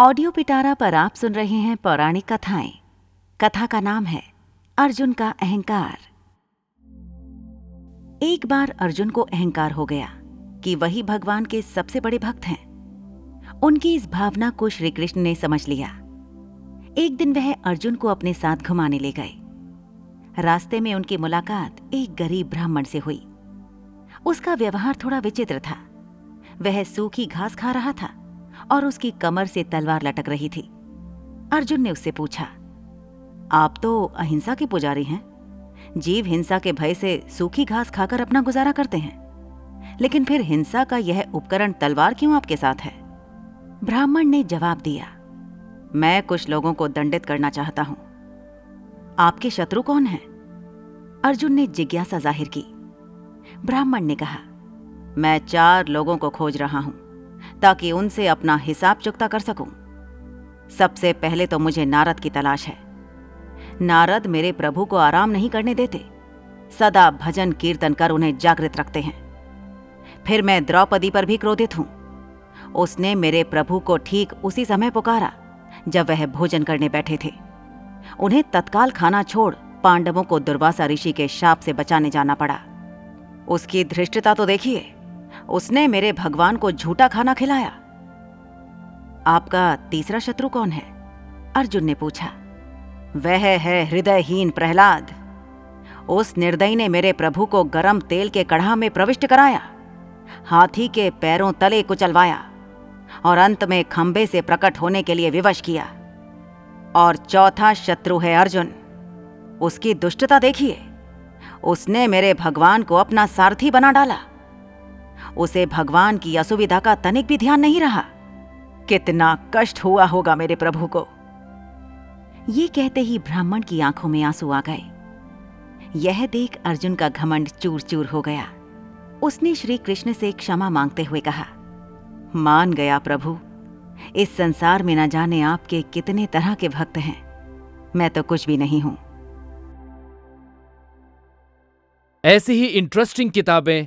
Audio पिटारा पर आप सुन रहे हैं पौराणिक कथाएँ। कथा का नाम है अर्जुन का अहंकार। एक बार अर्जुन को अहंकार हो गया कि वही भगवान के सबसे बड़े भक्त हैं। उनकी इस भावना को श्री कृष्ण ने समझ लिया। एक दिन वह अर्जुन को अपने साथ घुमाने ले गए। रास्ते में उनकी मुलाकात एक गरीब ब्राह्मण से हुई। उसका व्यवहार थोड़ा विचित्र था। वह सूखी घास खा रहा था। और उसकी कमर से तलवार लटक रही थी। अर्जुन ने उससे पूछा, आप तो अहिंसा के पुजारी हैं। जीव हिंसा के भय से सूखी घास खाकर अपना गुजारा करते हैं। लेकिन फिर हिंसा का यह उपकरण तलवार क्यों आपके साथ है? ब्राह्मण ने जवाब दिया, मैं कुछ लोगों को दंडित करना चाहता हूँ। आपके शत्रु कौन हैं? अर्जुन ने जिज्ञासा ज़ाहिर की। ब्राह्मण ने कहा, मैं चार लोगों को खोज रहा हूँ। ताकि उनसे अपना हिसाब चुकता कर सकूँ। सबसे पहले तो मुझे नारद की तलाश है। नारद मेरे प्रभु को आराम नहीं करने देते। सदा भजन कीर्तन कर उन्हें जागृत रखते हैं। फिर मैं द्रौपदी पर भी क्रोधित हूँ। उसने मेरे प्रभु को ठीक उसी समय पुकारा, जब वह भोजन करने बैठे थे। उन्हें तत्काल खाना छोड़ पांडवों को दुर्वासा ऋषि के शाप से बचाने जाना पड़ा। उसकी धृष्टता तो देखिए। उसने मेरे भगवान को झूठा खाना खिलाया। आपका तीसरा शत्रु कौन है? अर्जुन ने पूछा। वह है हृदयहीन प्रहलाद। उस निर्दयी ने मेरे प्रभु को गरम तेल के कढ़ा में प्रविष्ट कराया। हाथी के पैरों तले कुचलवाया और अंत में खंबे से प्रकट होने के लिए विवश किया। और चौथा शत्रु है अर्जुन। उसकी दुष्टता देखिए। उसने मेरे भगवान को अपना सारथी बना डाला। उसे भगवान की असुविधा का तनिक भी ध्यान नहीं रहा। कितना कष्ट हुआ होगा मेरे प्रभु को। ये कहते ही ब्राह्मण की आँखों में आँसू आ गए। यह देख अर्जुन का घमंड चूर चूर हो गया। उसने श्री कृष्ण से क्षमा मांगते हुए कहा, मान गया प्रभु, इस संसार में न जाने आपके कितने तरह के भक्त हैं। मैं तो कुछ भी नहीं हूँ। ऐसी ही इंटरेस्टिंग किताबें